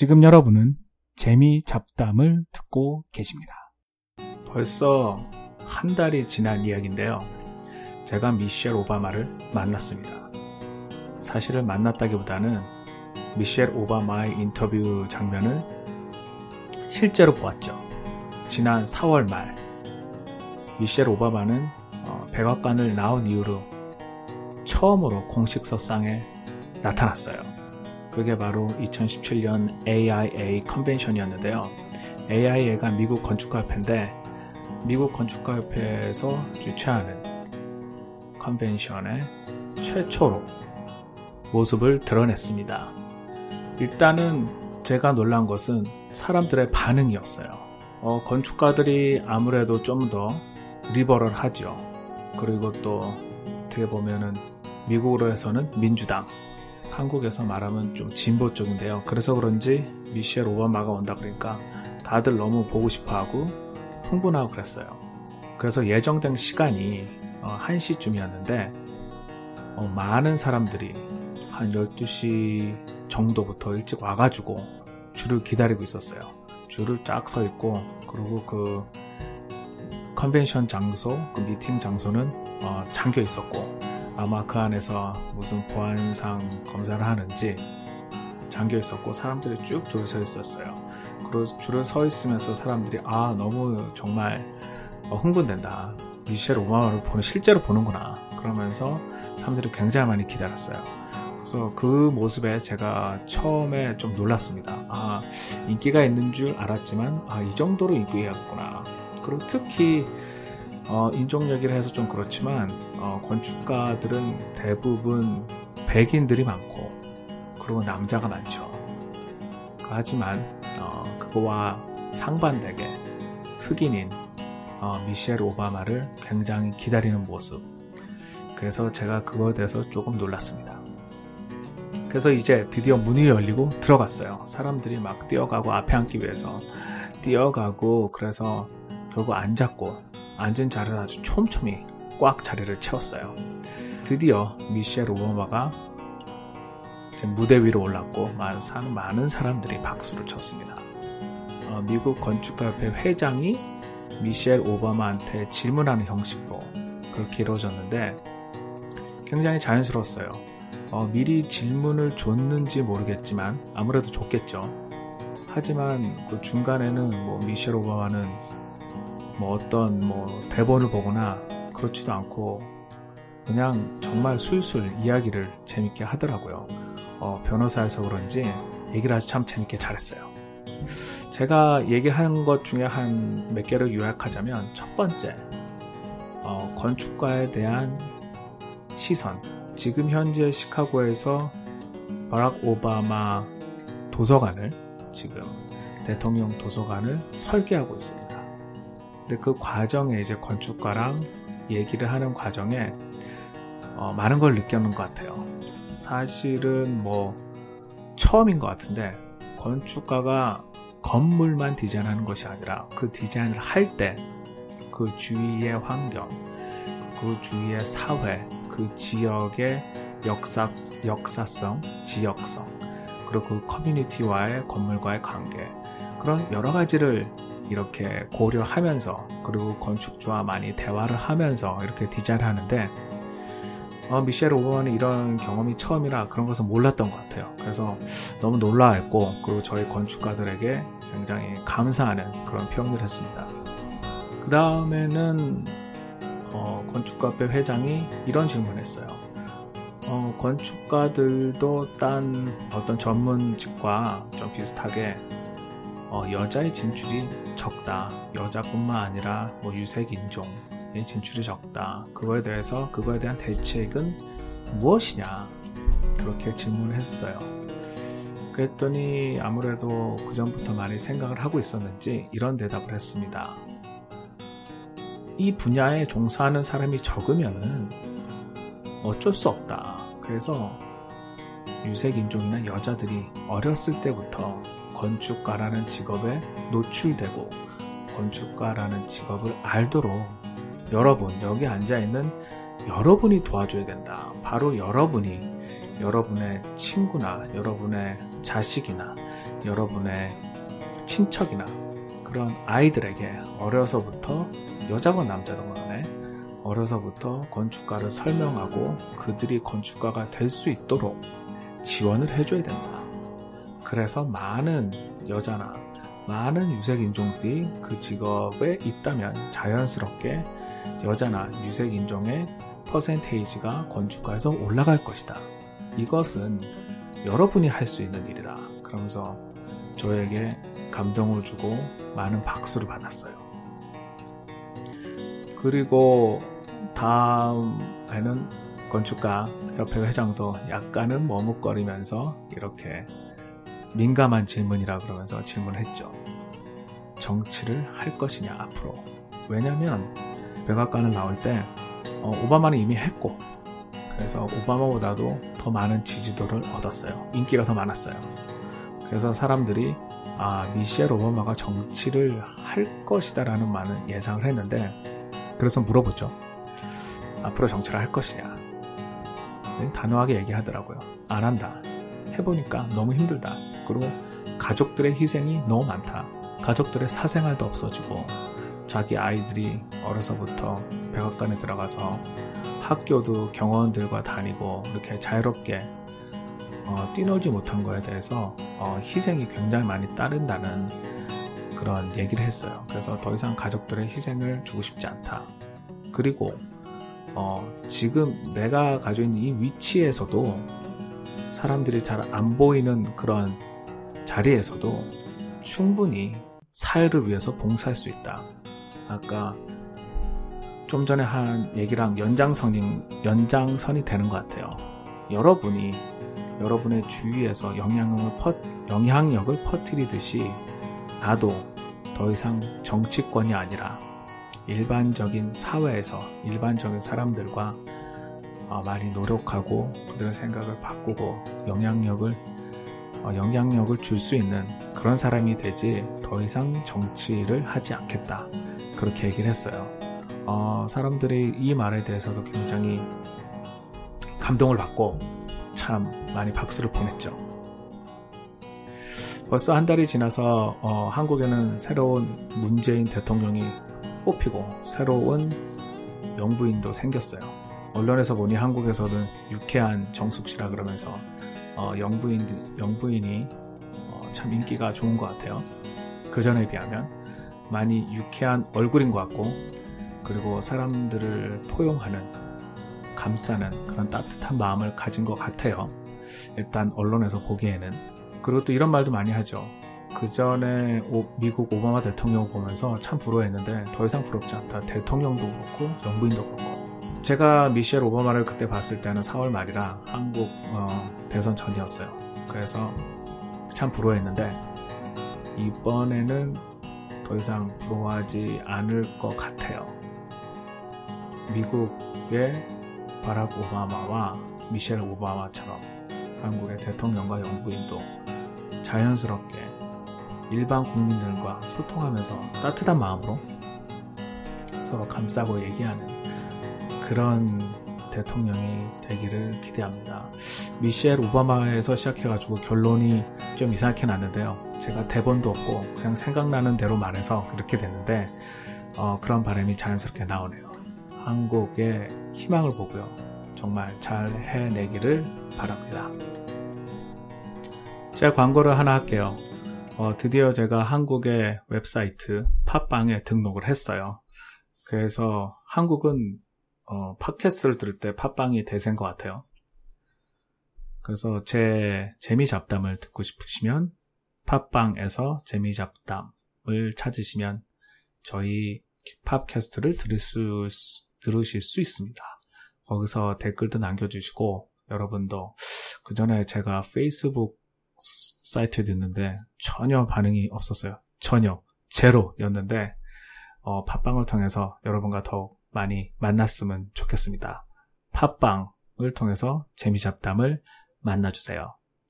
지금 여러분은 재미 잡담을 듣고 계십니다. 벌써 한 달이 지난 이야기인데요. 제가 미셸 오바마를 만났습니다. 사실을 만났다기보다는 미셸 오바마의 인터뷰 장면을 실제로 보았죠. 지난 4월 말 미셸 오바마는 어, 백악관을 나온 이후로 처음으로 공식 서상에 나타났어요. 그게 바로 2017년 AIA 컨벤션이었는데요. AIA가 미국 건축가협회인데 미국 건축가협회에서 주최하는 컨벤션의 최초로 모습을 드러냈습니다. 일단은 제가 놀란 것은 사람들의 반응이었어요. 어, 건축가들이 아무래도 좀 더 리버럴 하죠. 그리고 또 어떻게 보면은 미국으로 해서는 민주당, 한국에서 말하면 좀 진보 쪽인데요. 그래서 그런지 미셸 오바마가 온다 그러니까 다들 너무 보고 싶어 하고 흥분하고 그랬어요. 그래서 예정된 시간이 1시쯤이었는데 어, 어, 많은 사람들이 한 12시 정도부터 일찍 와가지고 줄을 기다리고 있었어요. 줄을 쫙 서 있고 그리고 그 컨벤션 장소, 그 미팅 장소는 어, 잠겨 있었고 아마 그 안에서 무슨 보안상 검사를 하는지 잠겨 있었고 사람들이 쭉 줄을 서 있었어요. 그리고 줄을 서 있으면서 사람들이 아 너무 정말 어, 흥분된다. 미셸 오바마를 보는 실제로 보는구나. 그러면서 사람들이 굉장히 많이 기다렸어요. 그래서 그 모습에 제가 처음에 좀 놀랐습니다. 아 인기가 있는 줄 알았지만 아 이 정도로 인기가 있구나. 그리고 특히 어, 인종 얘기를 해서 좀 그렇지만 어, 건축가들은 대부분 백인들이 많고 그리고 남자가 많죠. 하지만 어, 그거와 상반되게 흑인인 어, 미셸 오바마를 굉장히 기다리는 모습. 그래서 제가 그거에 대해서 조금 놀랐습니다. 그래서 이제 드디어 문이 열리고 들어갔어요. 사람들이 막 뛰어가고 앞에 앉기 위해서 뛰어가고 그래서 결국 앉았고 앉은 자리를 아주 촘촘히 꽉 자리를 채웠어요. 드디어 미셸 오바마가 무대 위로 올랐고 많은, 많은 사람들이 박수를 쳤습니다. 어, 미국 건축가협회 회장이 미셸 오바마한테 질문하는 형식으로 그렇게 이루어졌는데 굉장히 자연스러웠어요. 어, 미리 질문을 줬는지 모르겠지만 아무래도 줬겠죠. 하지만 그 중간에는 뭐 미셸 오바마는 뭐 어떤 뭐 대본을 보거나 그렇지도 않고 그냥 정말 술술 이야기를 재밌게 하더라고요. 어, 변호사여서 그런지 얘기를 아주 참 재밌게 잘했어요. 제가 얘기한 것 중에 한 몇 개를 요약하자면 첫 번째 어, 건축가에 대한 시선 지금 현재 시카고에서 바락 오바마 도서관을 지금 대통령 도서관을 설계하고 있습니다. 근데 그 과정에 이제 건축가랑 얘기를 하는 과정에 어, 많은 걸 느꼈는 것 같아요. 사실은 뭐 처음인 것 같은데 건축가가 건물만 디자인하는 것이 아니라 그 디자인을 할 때 그 주위의 환경, 그 주위의 사회, 그 지역의 역사, 역사성, 지역성, 그리고 그 커뮤니티와의 건물과의 관계, 그런 여러 가지를 이렇게 고려하면서 그리고 건축주와 많이 대화를 하면서 이렇게 디자인을 하는데 어, 미셸 오버는 이런 경험이 처음이라 그런 것은 몰랐던 것 같아요. 그래서 너무 놀라웠고 그리고 저희 건축가들에게 굉장히 감사하는 그런 표현을 했습니다. 그 다음에는 어, 건축가협회 회장이 이런 질문을 했어요. 어, 건축가들도 딴 어떤 전문직과 좀 비슷하게 어, 여자의 진출이 적다. 여자뿐만 아니라 뭐 유색 인종의 진출이 적다. 그거에 대해서 그거에 대한 대책은 무엇이냐? 그렇게 질문을 했어요. 그랬더니 아무래도 그 전부터 많이 생각을 하고 있었는지 이런 대답을 했습니다. 이 분야에 종사하는 사람이 적으면은 어쩔 수 없다. 그래서 유색 인종이나 여자들이 어렸을 때부터 건축가라는 직업에 노출되고 건축가라는 직업을 알도록 여러분, 여기 앉아있는 여러분이 도와줘야 된다. 바로 여러분이 여러분의 친구나 여러분의 자식이나 여러분의 친척이나 그런 아이들에게 어려서부터 여자건 남자건 간에 어려서부터 건축가를 설명하고 그들이 건축가가 될 수 있도록 지원을 해줘야 된다. 그래서 많은 여자나 많은 유색인종들이 그 직업에 있다면 자연스럽게 여자나 유색인종의 퍼센테이지가 건축가에서 올라갈 것이다. 이것은 여러분이 할 수 있는 일이다. 그러면서 저에게 감동을 주고 많은 박수를 받았어요. 그리고 다음에는 건축가 협회 회장도 약간은 머뭇거리면서 이렇게 민감한 질문이라 그러면서 질문했죠. 정치를 할 것이냐 앞으로. 왜냐면 백악관을 나올 때 어, 오바마는 이미 했고 그래서 오바마보다도 더 많은 지지도를 얻었어요. 인기가 더 많았어요. 그래서 사람들이 아 미셸 오바마가 정치를 할 것이다라는 말은 예상을 했는데 그래서 물어보죠. 앞으로 정치를 할 것이냐. 단호하게 얘기하더라고요. 안 한다. 해보니까 너무 힘들다. 그리고 가족들의 희생이 너무 많다. 가족들의 사생활도 없어지고 자기 아이들이 어려서부터 백악관에 들어가서 학교도 경원들과 다니고 이렇게 자유롭게 어, 뛰놀지 못한 거에 대해서 어, 희생이 굉장히 많이 따른다는 그런 얘기를 했어요. 그래서 더 이상 가족들의 희생을 주고 싶지 않다. 그리고 어, 지금 내가 가지고 있는 이 위치에서도 사람들이 잘 안 보이는 그런 자리에서도 충분히 사회를 위해서 봉사할 수 있다. 아까 좀 전에 한 얘기랑 연장선이, 연장선이 되는 것 같아요. 여러분이 여러분의 주위에서 영향력을, 퍼, 영향력을 퍼뜨리듯이 나도 더 이상 정치권이 아니라 일반적인 사회에서 일반적인 사람들과 어, 많이 노력하고 그들의 생각을 바꾸고 영향력을 어, 영향력을 줄 수 있는 그런 사람이 되지 더 이상 정치를 하지 않겠다 그렇게 얘기를 했어요. 어, 사람들이 이 말에 대해서도 굉장히 감동을 받고 참 많이 박수를 보냈죠. 벌써 한 달이 지나서 어, 한국에는 새로운 문재인 대통령이 뽑히고 새로운 영부인도 생겼어요. 언론에서 보니 한국에서는 유쾌한 정숙 씨라 그러면서 어, 영부인 영부인이 어, 참 인기가 좋은 것 같아요. 그 전에 비하면 많이 유쾌한 얼굴인 것 같고 그리고 사람들을 포용하는 감싸는 그런 따뜻한 마음을 가진 것 같아요. 일단 언론에서 보기에는 그리고 또 이런 말도 많이 하죠. 그 전에 미국 오바마 대통령 보면서 참 부러워했는데 더 이상 부럽지 않다. 대통령도 그렇고 영부인도 그렇고. 제가 미셸 오바마를 그때 봤을 때는 4월 말이라 한국 어, 대선 전이었어요. 그래서 참 부러워했는데 이번에는 더 이상 부러워하지 않을 것 같아요. 미국의 바락 오바마와 미셸 오바마처럼 한국의 대통령과 영부인도 자연스럽게 일반 국민들과 소통하면서 따뜻한 마음으로 서로 감싸고 얘기하는 그런 대통령이 되기를 기대합니다. 미셸 오바마에서 시작해가지고 결론이 좀 이상하게 났는데요. 제가 대본도 없고 그냥 생각나는 대로 말해서 그렇게 됐는데 어, 그런 바람이 자연스럽게 나오네요. 한국의 희망을 보고요. 정말 잘 해내기를 바랍니다. 제가 광고를 하나 할게요. 어, 드디어 제가 한국의 웹사이트 팟빵에 등록을 했어요. 그래서 한국은 어, 팟캐스트를 들을 때 팟빵이 대세인 것 같아요. 그래서 제 재미 잡담을 듣고 싶으시면 팟빵에서 재미 잡담을 찾으시면 저희 팟캐스트를 들을 수, 들으실 수 있습니다. 거기서 댓글도 남겨주시고 여러분도 그 전에 제가 페이스북 사이트에 듣는데 전혀 반응이 없었어요. 전혀 제로였는데 어, 팟빵을 통해서 여러분과 더욱 많이 만났으면 좋겠습니다. 팟빵을 통해서 재미잡담을 만나주세요.